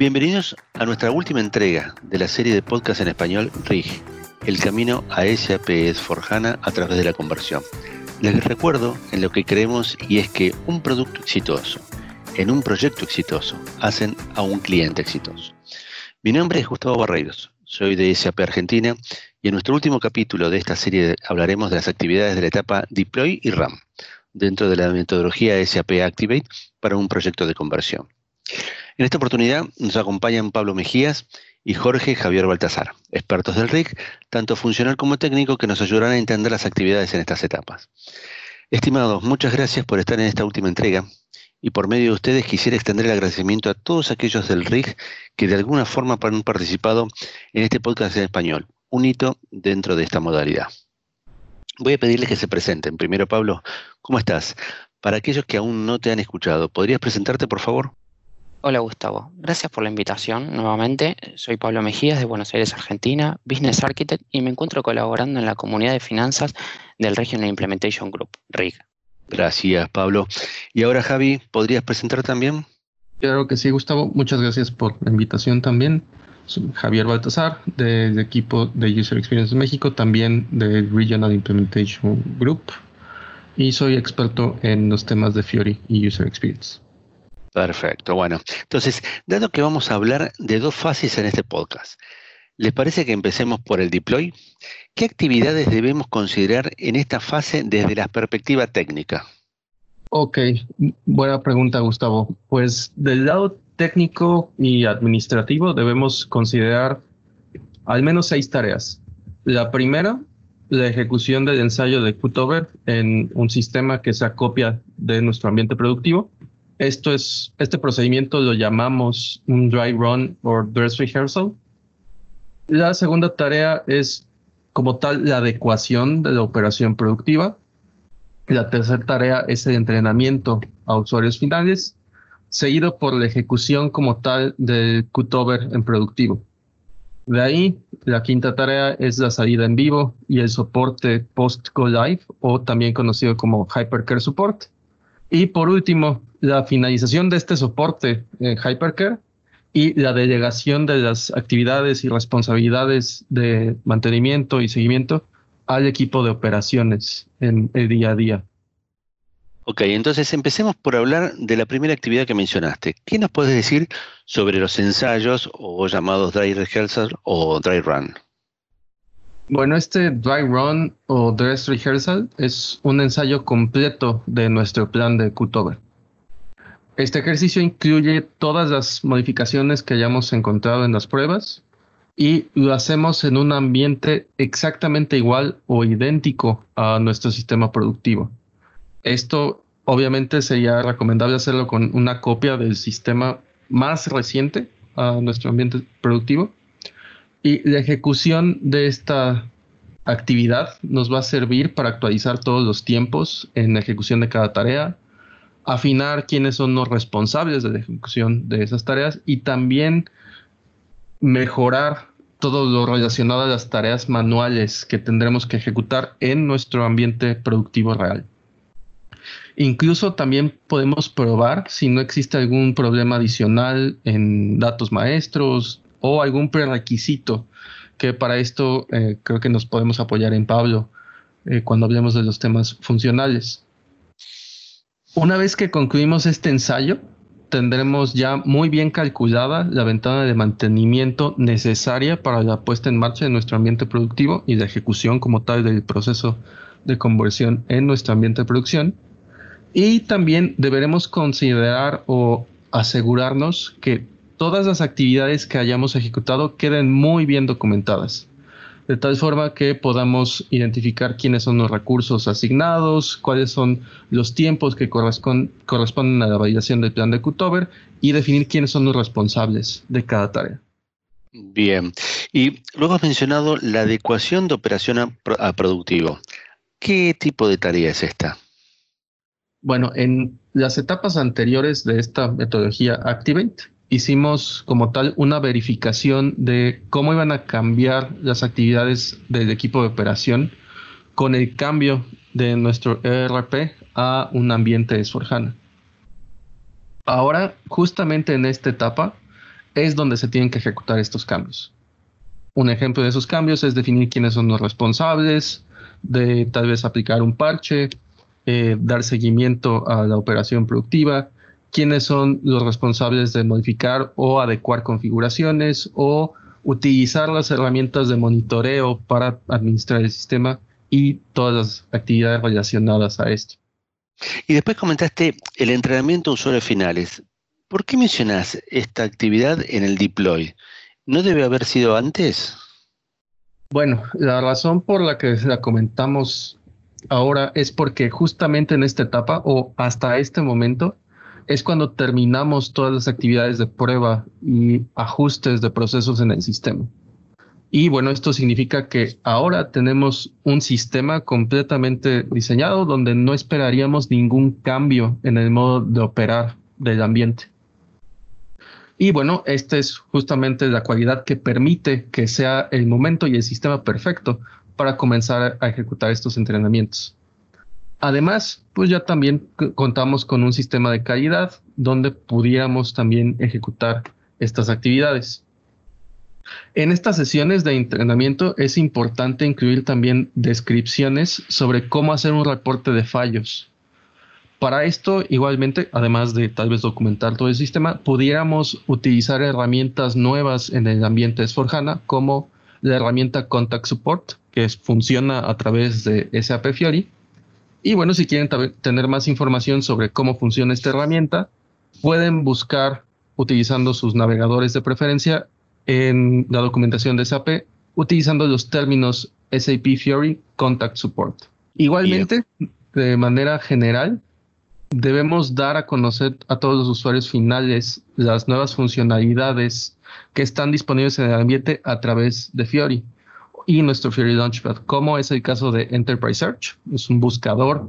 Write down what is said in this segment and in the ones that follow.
Bienvenidos a nuestra última entrega de la serie de podcast en español RIG, el camino a SAP S4HANA a través de la conversión. Les recuerdo en lo que creemos y es que un producto exitoso, en un proyecto exitoso, hacen a un cliente exitoso. Mi nombre es Gustavo Barreiros, soy de SAP Argentina y en nuestro último capítulo de esta serie hablaremos de las actividades de la etapa Deploy y RAM dentro de la metodología SAP Activate para un proyecto de conversión. En esta oportunidad nos acompañan Pablo Mejías y Jorge Javier Baltasar, expertos del RIC, tanto funcional como técnico, que nos ayudarán a entender las actividades en estas etapas. Estimados, muchas gracias por estar en esta última entrega y por medio de ustedes quisiera extender el agradecimiento a todos aquellos del RIC que de alguna forma han participado en este podcast en español, un hito dentro de esta modalidad. Voy a pedirles que se presenten. Primero, Pablo, ¿cómo estás? Para aquellos que aún no te han escuchado, ¿podrías presentarte, por favor? Hola Gustavo, gracias por la invitación nuevamente. Soy Pablo Mejías de Buenos Aires, Argentina, Business Architect y me encuentro colaborando en la comunidad de finanzas del Regional Implementation Group, RIG. Gracias Pablo. Y ahora Javi, ¿podrías presentar también? Claro que sí, Gustavo. Muchas gracias por la invitación también. Soy Javier Baltasar del equipo de User Experience México, también del Regional Implementation Group y soy experto en los temas de Fiori y User Experience. Perfecto, bueno. Entonces, dado que vamos a hablar de dos fases en este podcast, ¿les parece que empecemos por el deploy? ¿Qué actividades debemos considerar en esta fase desde la perspectiva técnica? Ok, buena pregunta, Gustavo. Pues del lado técnico y administrativo debemos considerar al menos seis tareas. La primera, la ejecución del ensayo de cutover en un sistema que sea copia de nuestro ambiente productivo. Esto es, este procedimiento lo llamamos un dry run o dress rehearsal. La segunda tarea es como tal la adecuación de la operación productiva. La tercera tarea es el entrenamiento a usuarios finales, seguido por la ejecución como tal del cutover en productivo. De ahí, la quinta tarea es la salida en vivo y el soporte post-go live o también conocido como Hypercare Support. Y por último, la finalización de este soporte en Hypercare y la delegación de las actividades y responsabilidades de mantenimiento y seguimiento al equipo de operaciones en el día a día. Ok, entonces empecemos por hablar de la primera actividad que mencionaste. ¿Qué nos puedes decir sobre los ensayos o llamados dry rehearsal o dry run? Bueno, este dry run o dress rehearsal es un ensayo completo de nuestro plan de cutover. Este ejercicio incluye todas las modificaciones que hayamos encontrado en las pruebas y lo hacemos en un ambiente exactamente igual o idéntico a nuestro sistema productivo. Esto obviamente sería recomendable hacerlo con una copia del sistema más reciente a nuestro ambiente productivo y la ejecución de esta actividad nos va a servir para actualizar todos los tiempos en la ejecución de cada tarea, afinar quiénes son los responsables de la ejecución de esas tareas y también mejorar todo lo relacionado a las tareas manuales que tendremos que ejecutar en nuestro ambiente productivo real. Incluso también podemos probar si no existe algún problema adicional en datos maestros, o algún prerequisito, que para esto eh, creo que nos podemos apoyar en Pablo eh, cuando hablemos de los temas funcionales. Una vez que concluimos este ensayo, tendremos ya muy bien calculada la ventana de mantenimiento necesaria para la puesta en marcha de nuestro ambiente productivo y la ejecución como tal del proceso de conversión en nuestro ambiente de producción. Y también deberemos considerar o asegurarnos que todas las actividades que hayamos ejecutado queden muy bien documentadas, de tal forma que podamos identificar quiénes son los recursos asignados, cuáles son los tiempos que corresponden a la validación del plan de Cutover y definir quiénes son los responsables de cada tarea. Bien, y luego has mencionado la adecuación de operación a, a productivo. ¿Qué tipo de tarea es esta? Bueno, en las etapas anteriores de esta metodología Activate, hicimos como tal una verificación de cómo iban a cambiar las actividades del equipo de operación con el cambio de nuestro ERP a un ambiente de Sorjana. Ahora, justamente en esta etapa, es donde se tienen que ejecutar estos cambios. Un ejemplo de esos cambios es definir quiénes son los responsables, de tal vez aplicar un parche, eh, dar seguimiento a la operación productiva, quiénes son los responsables de modificar o adecuar configuraciones o utilizar las herramientas de monitoreo para administrar el sistema y todas las actividades relacionadas a esto. Y después comentaste el entrenamiento de usuarios finales. ¿Por qué mencionas esta actividad en el deploy? ¿No debe haber sido antes? Bueno, la razón por la que la comentamos ahora es porque justamente en esta etapa o hasta este momento es cuando terminamos todas las actividades de prueba y ajustes de procesos en el sistema. Y bueno, esto significa que ahora tenemos un sistema completamente diseñado donde no esperaríamos ningún cambio en el modo de operar del ambiente. Y bueno, esta es justamente la cualidad que permite que sea el momento y el sistema perfecto para comenzar a ejecutar estos entrenamientos. Además, pues ya también contamos con un sistema de calidad donde pudiéramos también ejecutar estas actividades. En estas sesiones de entrenamiento es importante incluir también descripciones sobre cómo hacer un reporte de fallos. Para esto, igualmente, además de tal vez documentar todo el sistema, pudiéramos utilizar herramientas nuevas en el ambiente Sforjana, como la herramienta Contact Support, que funciona a través de SAP Fiori. Y bueno, si quieren tener más información sobre cómo funciona esta herramienta, pueden buscar utilizando sus navegadores de preferencia en la documentación de SAP utilizando los términos SAP Fiori Contact Support. Igualmente, de manera general, debemos dar a conocer a todos los usuarios finales las nuevas funcionalidades que están disponibles en el ambiente a través de Fiori y nuestro Fiori Launchpad, como es el caso de Enterprise Search. Es un buscador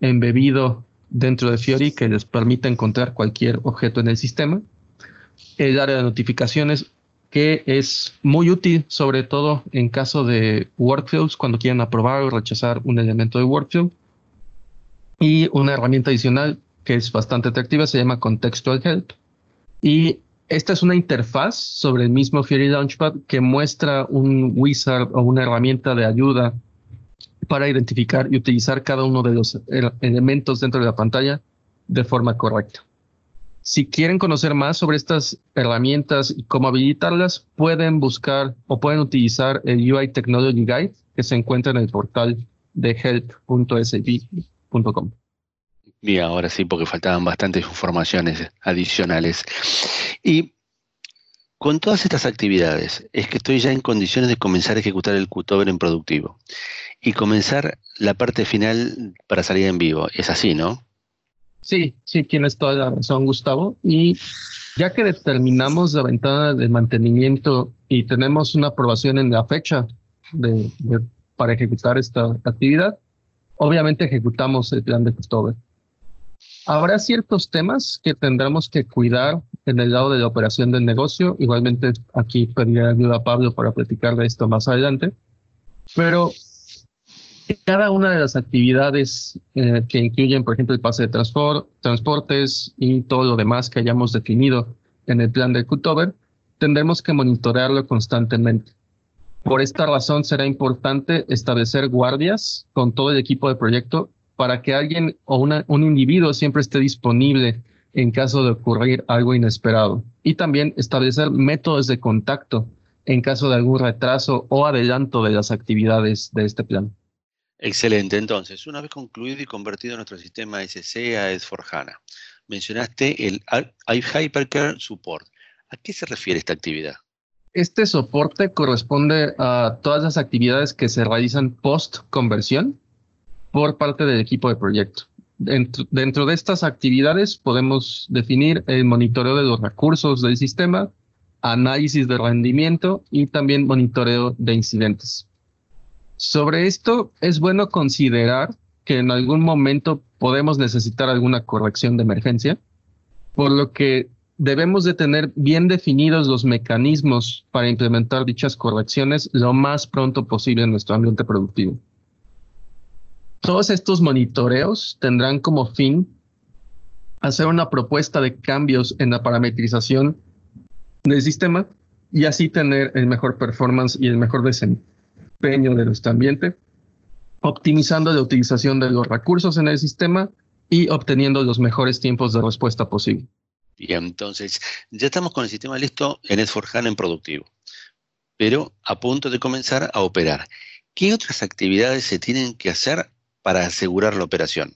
embebido dentro de Fiori que les permite encontrar cualquier objeto en el sistema. El área de notificaciones que es muy útil, sobre todo en caso de workflows, cuando quieren aprobar o rechazar un elemento de workflow. Y una herramienta adicional que es bastante atractiva se llama Contextual Help. Y esta es una interfaz sobre el mismo Fiori Launchpad que muestra un wizard o una herramienta de ayuda para identificar y utilizar cada uno de los elementos dentro de la pantalla de forma correcta. Si quieren conocer más sobre estas herramientas y cómo habilitarlas, pueden buscar o pueden utilizar el UI Technology Guide que se encuentra en el portal de help.sap.com. Bien, ahora sí, porque faltaban bastantes informaciones adicionales. Y con todas estas actividades, es que estoy ya en condiciones de comenzar a ejecutar el cutover en productivo y comenzar la parte final para salir en vivo. Es así, ¿no? Sí, sí, tienes toda la razón, Gustavo. Y ya que determinamos la ventana de mantenimiento y tenemos una aprobación en la fecha de, para ejecutar esta actividad, obviamente ejecutamos el plan de Custover. Habrá ciertos temas que tendremos que cuidar en el lado de la operación del negocio. Igualmente aquí pediré ayuda a Pablo para platicar de esto más adelante. Pero cada una de las actividades eh, que incluyen, por ejemplo, el pase de transportes y todo lo demás que hayamos definido en el plan de Cutover, tendremos que monitorearlo constantemente. Por esta razón será importante establecer guardias con todo el equipo de proyecto para que alguien o un individuo siempre esté disponible en caso de ocurrir algo inesperado. Y también establecer métodos de contacto en caso de algún retraso o adelanto de las actividades de este plan. Excelente. Entonces, una vez concluido y convertido nuestro sistema SC a S4HANA, mencionaste el Hypercare Support. ¿A qué se refiere esta actividad? Este soporte corresponde a todas las actividades que se realizan post conversión por parte del equipo de proyecto. Dentro, dentro, de estas actividades podemos definir el monitoreo de los recursos del sistema, análisis de rendimiento y también monitoreo de incidentes. Sobre esto, es bueno considerar que en algún momento podemos necesitar alguna corrección de emergencia, por lo que debemos de tener bien definidos los mecanismos para implementar dichas correcciones lo más pronto posible en nuestro ambiente productivo. Todos estos monitoreos tendrán como fin hacer una propuesta de cambios en la parametrización del sistema y así tener el mejor performance y el mejor desempeño de nuestro ambiente, optimizando la utilización de los recursos en el sistema y obteniendo los mejores tiempos de respuesta posible. Bien, entonces ya estamos con el sistema listo en S4HANA en productivo, pero a punto de comenzar a operar. ¿Qué otras actividades se tienen que hacer para asegurar la operación?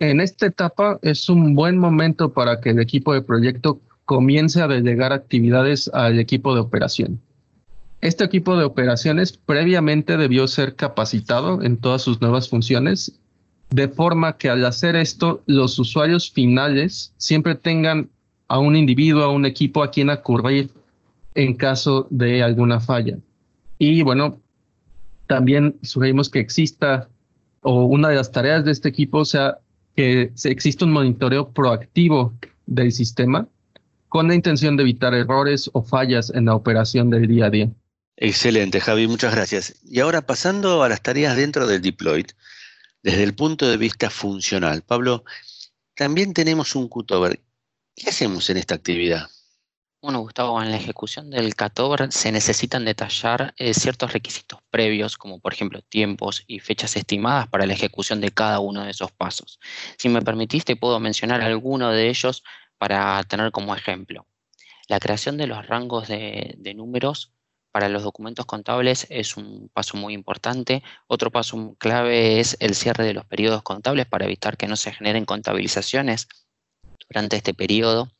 En esta etapa es un buen momento para que el equipo de proyecto comience a delegar actividades al equipo de operación. Este equipo de operaciones previamente debió ser capacitado en todas sus nuevas funciones, de forma que al hacer esto, los usuarios finales siempre tengan a un individuo, a un equipo a quien acudir en caso de alguna falla. Y bueno, también sugerimos que exista, o una de las tareas de este equipo sea que exista un monitoreo proactivo del sistema con la intención de evitar errores o fallas en la operación del día a día. Excelente, Javi, muchas gracias. Y ahora pasando a las tareas dentro del deploy, desde el punto de vista funcional. Pablo, también tenemos un cutover. ¿Qué hacemos en esta actividad? Bueno, Gustavo, en la ejecución del cutover se necesitan detallar eh, ciertos requisitos previos, como por ejemplo tiempos y fechas estimadas para la ejecución de cada uno de esos pasos. Si me permitiste, puedo mencionar alguno de ellos para tener como ejemplo. La creación de los rangos de, números para los documentos contables es un paso muy importante. Otro paso clave es el cierre de los periodos contables para evitar que no se generen contabilizaciones durante este periodo.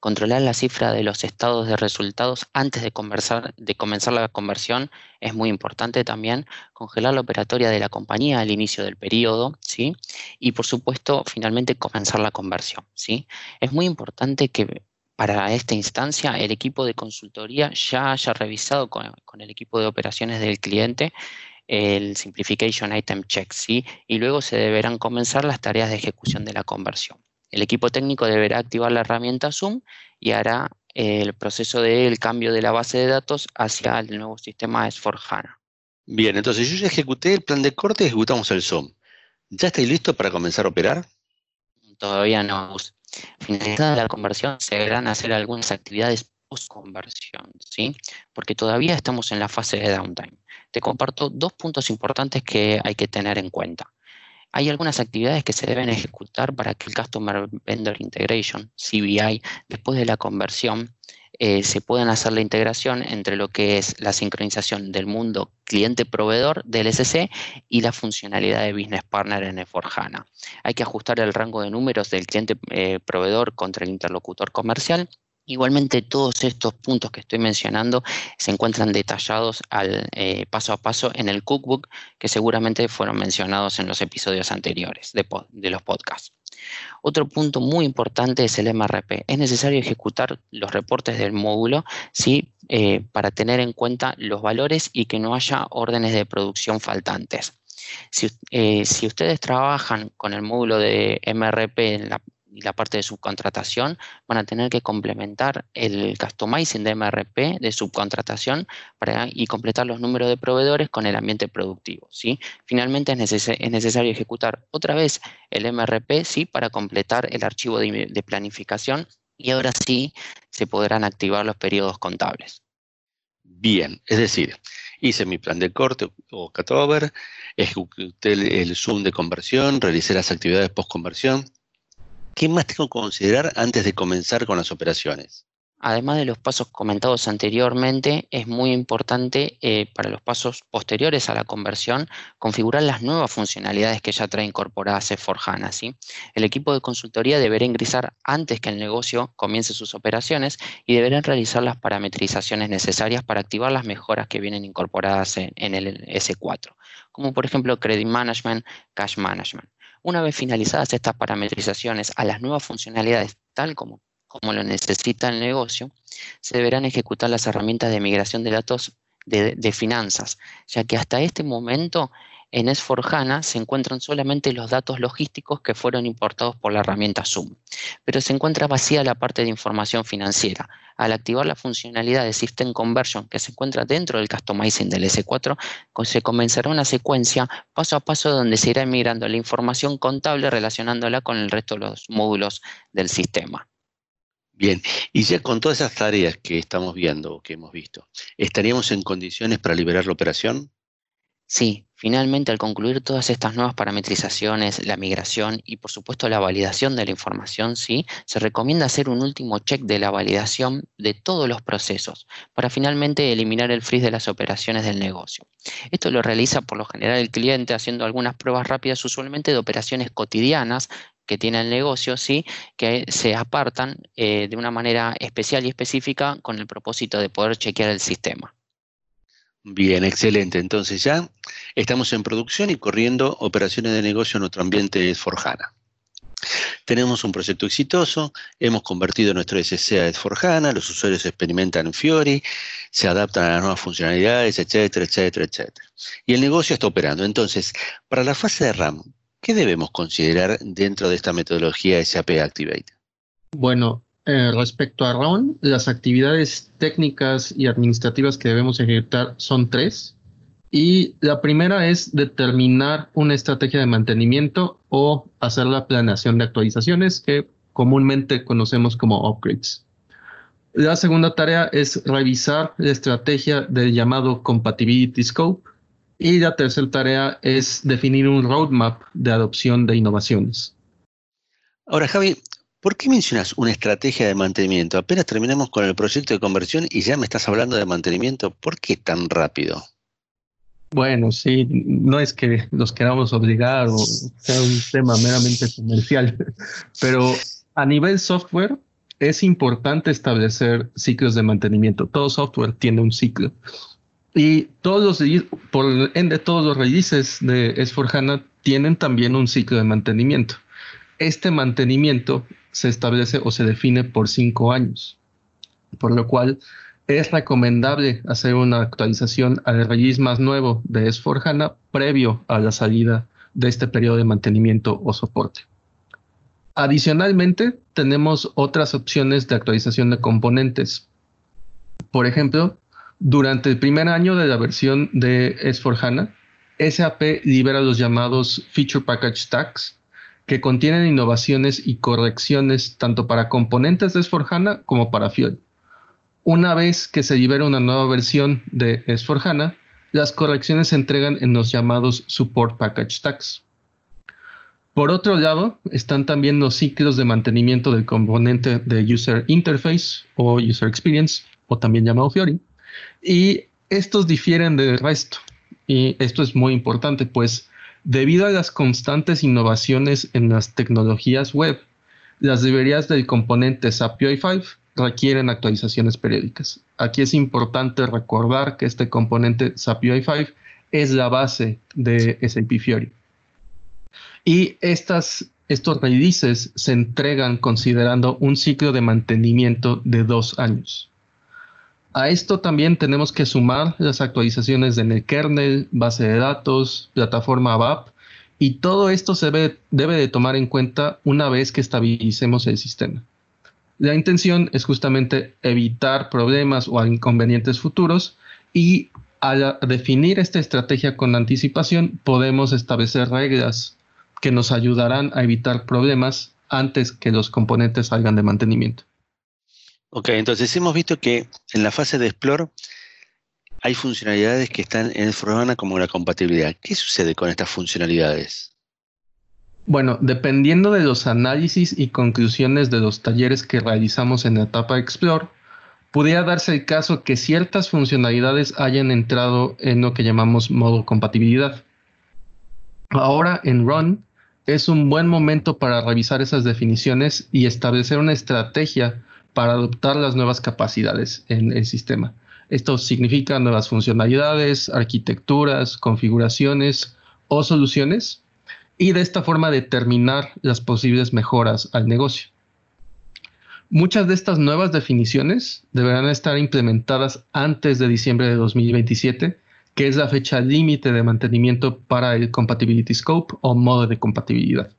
Controlar la cifra de los estados de resultados antes de, comenzar la conversión es muy importante también. Congelar la operatoria de la compañía al inicio del periodo, ¿sí? Y por supuesto, finalmente comenzar la conversión, ¿sí? Es muy importante que para esta instancia el equipo de consultoría ya haya revisado con, con el equipo de operaciones del cliente el Simplification Item Check, ¿sí? Y luego se deberán comenzar las tareas de ejecución de la conversión. El equipo técnico deberá activar la herramienta Zoom y hará el proceso del cambio de la base de datos hacia el nuevo sistema S4HANA. Bien, entonces yo ya ejecuté el plan de corte y ejecutamos el Zoom. ¿Ya estáis listos para comenzar a operar? Todavía no. Finalizada la conversión, se deberán hacer algunas actividades post-conversión, ¿sí? Porque todavía estamos en la fase de downtime. Te comparto dos puntos importantes que hay que tener en cuenta. Hay algunas actividades que se deben ejecutar para que el Customer Vendor Integration, CBI, después de la conversión, eh, se puedan hacer la integración entre lo que es la sincronización del mundo cliente-proveedor del SC y la funcionalidad de Business Partner en E4HANA. Hay que ajustar el rango de números del cliente-proveedor eh, contra el interlocutor comercial Igualmente todos estos puntos que estoy mencionando se encuentran detallados al, eh, paso a paso en el cookbook que seguramente fueron mencionados en los episodios anteriores de, los podcasts. Otro punto muy importante es el MRP. Es necesario ejecutar los reportes del módulo ¿sí? Eh, para tener en cuenta los valores y que no haya órdenes de producción faltantes. Si, eh, si ustedes trabajan con el módulo de MRP en la, y la parte de subcontratación van a tener que complementar el customizing de MRP de subcontratación para, y completar los números de proveedores con el ambiente productivo. ¿sí? Finalmente es, es necesario ejecutar otra vez el MRP ¿sí? para completar el archivo de, de planificación y ahora sí se podrán activar los periodos contables. Bien, es decir, hice mi plan de corte o cutover, ejecuté el Zoom de conversión, realicé las actividades post conversión, ¿Qué más tengo que considerar antes de comenzar con las operaciones? Además de los pasos comentados anteriormente, es muy importante eh, para los pasos posteriores a la conversión configurar las nuevas funcionalidades que ya trae incorporadas S4HANA. ¿sí? El equipo de consultoría deberá ingresar antes que el negocio comience sus operaciones y deberán realizar las parametrizaciones necesarias para activar las mejoras que vienen incorporadas en el S4, como por ejemplo Credit Management, Cash Management. Una vez finalizadas estas parametrizaciones a las nuevas funcionalidades tal como, como lo necesita el negocio, se deberán ejecutar las herramientas de migración de datos de, de finanzas, ya que hasta este momento en S4HANA se encuentran solamente los datos logísticos que fueron importados por la herramienta Zoom, pero se encuentra vacía la parte de información financiera. Al activar la funcionalidad de System Conversion que se encuentra dentro del customizing del S4, se comenzará una secuencia paso a paso donde se irá migrando la información contable relacionándola con el resto de los módulos del sistema. Bien, y ya con todas esas tareas que estamos viendo o que hemos visto, ¿estaríamos en condiciones para liberar la operación? Sí, finalmente al concluir todas estas nuevas parametrizaciones, la migración y por supuesto la validación de la información, sí, se recomienda hacer un último check de la validación de todos los procesos para finalmente eliminar el freeze de las operaciones del negocio. Esto lo realiza por lo general el cliente haciendo algunas pruebas rápidas usualmente de operaciones cotidianas que tiene el negocio, sí, que se apartan eh, de una manera especial y específica con el propósito de poder chequear el sistema. Bien, excelente. Entonces ya estamos en producción y corriendo operaciones de negocio en nuestro ambiente Forjana. Tenemos un proyecto exitoso, hemos convertido nuestro SC a Forjana, los usuarios experimentan Fiori, se adaptan a las nuevas funcionalidades, etcétera, etcétera, etcétera. Y el negocio está operando. Entonces, para la fase de RAM, ¿qué debemos considerar dentro de esta metodología SAP Activate? Bueno, eh, respecto a RON, las actividades técnicas y administrativas que debemos ejecutar son tres. Y la primera es determinar una estrategia de mantenimiento o hacer la planeación de actualizaciones que comúnmente conocemos como upgrades. La segunda tarea es revisar la estrategia del llamado Compatibility Scope. Y la tercera tarea es definir un roadmap de adopción de innovaciones. Ahora, Javi, ¿Por qué mencionas una estrategia de mantenimiento? Apenas terminamos con el proyecto de conversión y ya me estás hablando de mantenimiento. ¿Por qué tan rápido? Bueno, sí, no es que los queramos obligar o sea un tema meramente comercial, pero a nivel software es importante establecer ciclos de mantenimiento. Todo software tiene un ciclo. Y todos los, por ende, todos los releases de S4HANA tienen también un ciclo de mantenimiento. Este mantenimiento se establece o se define por cinco años, por lo cual es recomendable hacer una actualización al release más nuevo de S4HANA previo a la salida de este periodo de mantenimiento o soporte. Adicionalmente, tenemos otras opciones de actualización de componentes. Por ejemplo, durante el primer año de la versión de S4HANA, SAP libera los llamados Feature Package Tags, que contienen innovaciones y correcciones tanto para componentes de S4HANA como para Fiori. Una vez que se libera una nueva versión de S4HANA, las correcciones se entregan en los llamados Support Package Tags. Por otro lado, están también los ciclos de mantenimiento del componente de User Interface o User Experience, o también llamado Fiori, y estos difieren del resto. Y esto es muy importante, pues Debido a las constantes innovaciones en las tecnologías web, las librerías del componente SAP UI5 requieren actualizaciones periódicas. Aquí es importante recordar que este componente SAP UI5 es la base de SAP Fiori. Y estas, estos releases se entregan considerando un ciclo de mantenimiento de dos años. A esto también tenemos que sumar las actualizaciones en el kernel, base de datos, plataforma ABAP, y todo esto se debe, de tomar en cuenta una vez que estabilicemos el sistema. La intención es justamente evitar problemas o inconvenientes futuros y al definir esta estrategia con anticipación podemos establecer reglas que nos ayudarán a evitar problemas antes que los componentes salgan de mantenimiento. Ok, entonces hemos visto que en la fase de Explore hay funcionalidades que están en el como la compatibilidad. ¿Qué sucede con estas funcionalidades? Bueno, dependiendo de los análisis y conclusiones de los talleres que realizamos en la etapa Explore, pudiera darse el caso que ciertas funcionalidades hayan entrado en lo que llamamos modo compatibilidad. Ahora en Run es un buen momento para revisar esas definiciones y establecer una estrategia para adoptar las nuevas capacidades en el sistema. Esto significa nuevas funcionalidades, arquitecturas, configuraciones o soluciones y de esta forma determinar las posibles mejoras al negocio. Muchas de estas nuevas definiciones deberán estar implementadas antes de diciembre de 2027, que es la fecha límite de mantenimiento para el Compatibility Scope o modo de compatibilidad.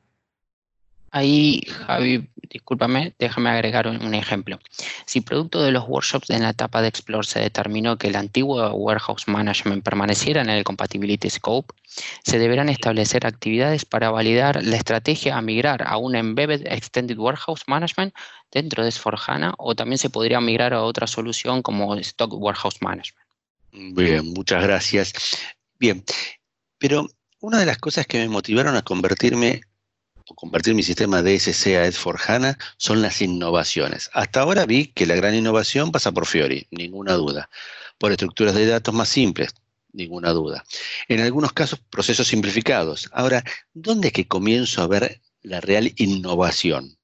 Ahí, Javi, discúlpame, déjame agregar un, ejemplo. Si producto de los workshops en la etapa de Explore se determinó que el antiguo Warehouse Management permaneciera en el Compatibility Scope, se deberán establecer actividades para validar la estrategia a migrar a un Embedded Extended Warehouse Management dentro de S4HANA o también se podría migrar a otra solución como Stock Warehouse Management. Bien, muchas gracias. Bien, pero una de las cosas que me motivaron a convertirme convertir mi sistema DSC a S4HANA son las innovaciones. Hasta ahora vi que la gran innovación pasa por Fiori, ninguna duda. Por estructuras de datos más simples, ninguna duda. En algunos casos, procesos simplificados. Ahora, ¿dónde es que comienzo a ver la real innovación?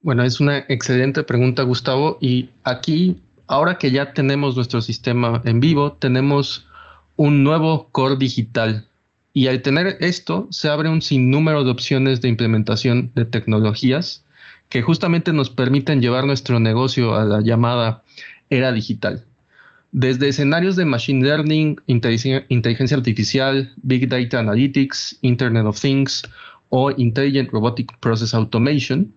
Bueno, es una excelente pregunta, Gustavo. Y aquí, ahora que ya tenemos nuestro sistema en vivo, tenemos un nuevo core digital y al tener esto, se abre un sinnúmero de opciones de implementación de tecnologías que justamente nos permiten llevar nuestro negocio a la llamada era digital. Desde escenarios de Machine Learning, inteligencia artificial, Big Data Analytics, Internet of Things o Intelligent Robotic Process Automation,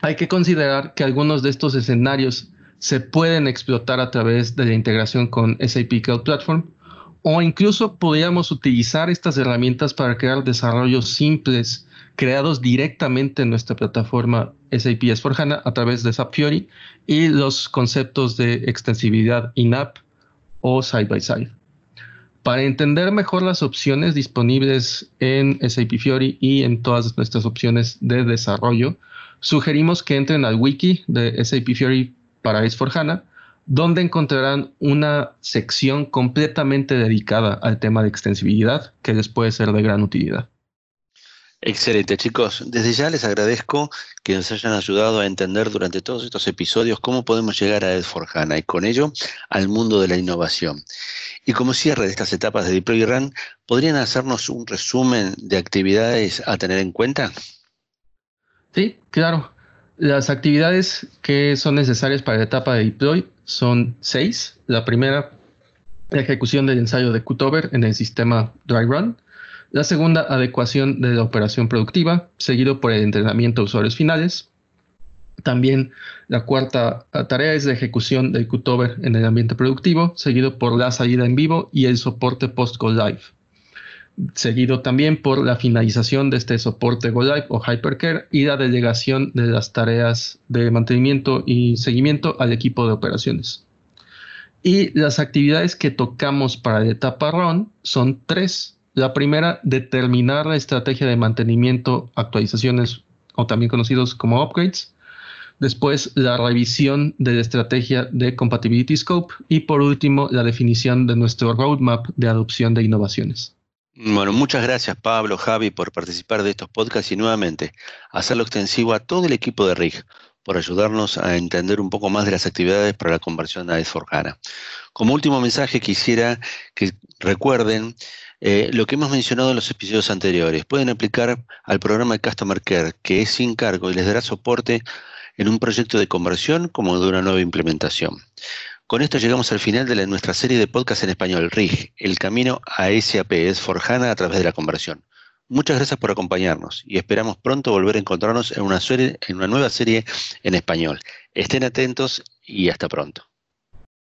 hay que considerar que algunos de estos escenarios se pueden explotar a través de la integración con SAP Cloud Platform o incluso podríamos utilizar estas herramientas para crear desarrollos simples creados directamente en nuestra plataforma SAP S4HANA a través de SAP Fiori y los conceptos de extensibilidad in-app o side-by-side. Para entender mejor las opciones disponibles en SAP Fiori y en todas nuestras opciones de desarrollo, sugerimos que entren al wiki de SAP Fiori para S4HANA donde encontrarán una sección completamente dedicada al tema de extensibilidad que les puede ser de gran utilidad. Excelente, chicos. Desde ya les agradezco que nos hayan ayudado a entender durante todos estos episodios cómo podemos llegar a Edforjana y con ello al mundo de la innovación. Y como cierre de estas etapas de Deploy Run, ¿podrían hacernos un resumen de actividades a tener en cuenta? Sí, claro. Las actividades que son necesarias para la etapa de deploy son seis. La primera, la ejecución del ensayo de cutover en el sistema dry run. La segunda, adecuación de la operación productiva, seguido por el entrenamiento de usuarios finales. También la cuarta tarea es la ejecución del cutover en el ambiente productivo, seguido por la salida en vivo y el soporte post-go live seguido también por la finalización de este soporte Go Live o Hypercare y la delegación de las tareas de mantenimiento y seguimiento al equipo de operaciones. Y las actividades que tocamos para la etapa RUN son tres. La primera, determinar la estrategia de mantenimiento, actualizaciones o también conocidos como upgrades. Después, la revisión de la estrategia de Compatibility Scope. Y por último, la definición de nuestro roadmap de adopción de innovaciones. Bueno, muchas gracias Pablo, Javi, por participar de estos podcasts y nuevamente hacerlo extensivo a todo el equipo de RIG por ayudarnos a entender un poco más de las actividades para la conversión a s Como último mensaje quisiera que recuerden eh, lo que hemos mencionado en los episodios anteriores. Pueden aplicar al programa de Customer Care, que es sin cargo y les dará soporte en un proyecto de conversión como de una nueva implementación. Con esto llegamos al final de nuestra serie de podcast en español, RIG, el camino a SAP es Forjana a través de la conversión. Muchas gracias por acompañarnos y esperamos pronto volver a encontrarnos en una, en una nueva serie en español. Estén atentos y hasta pronto.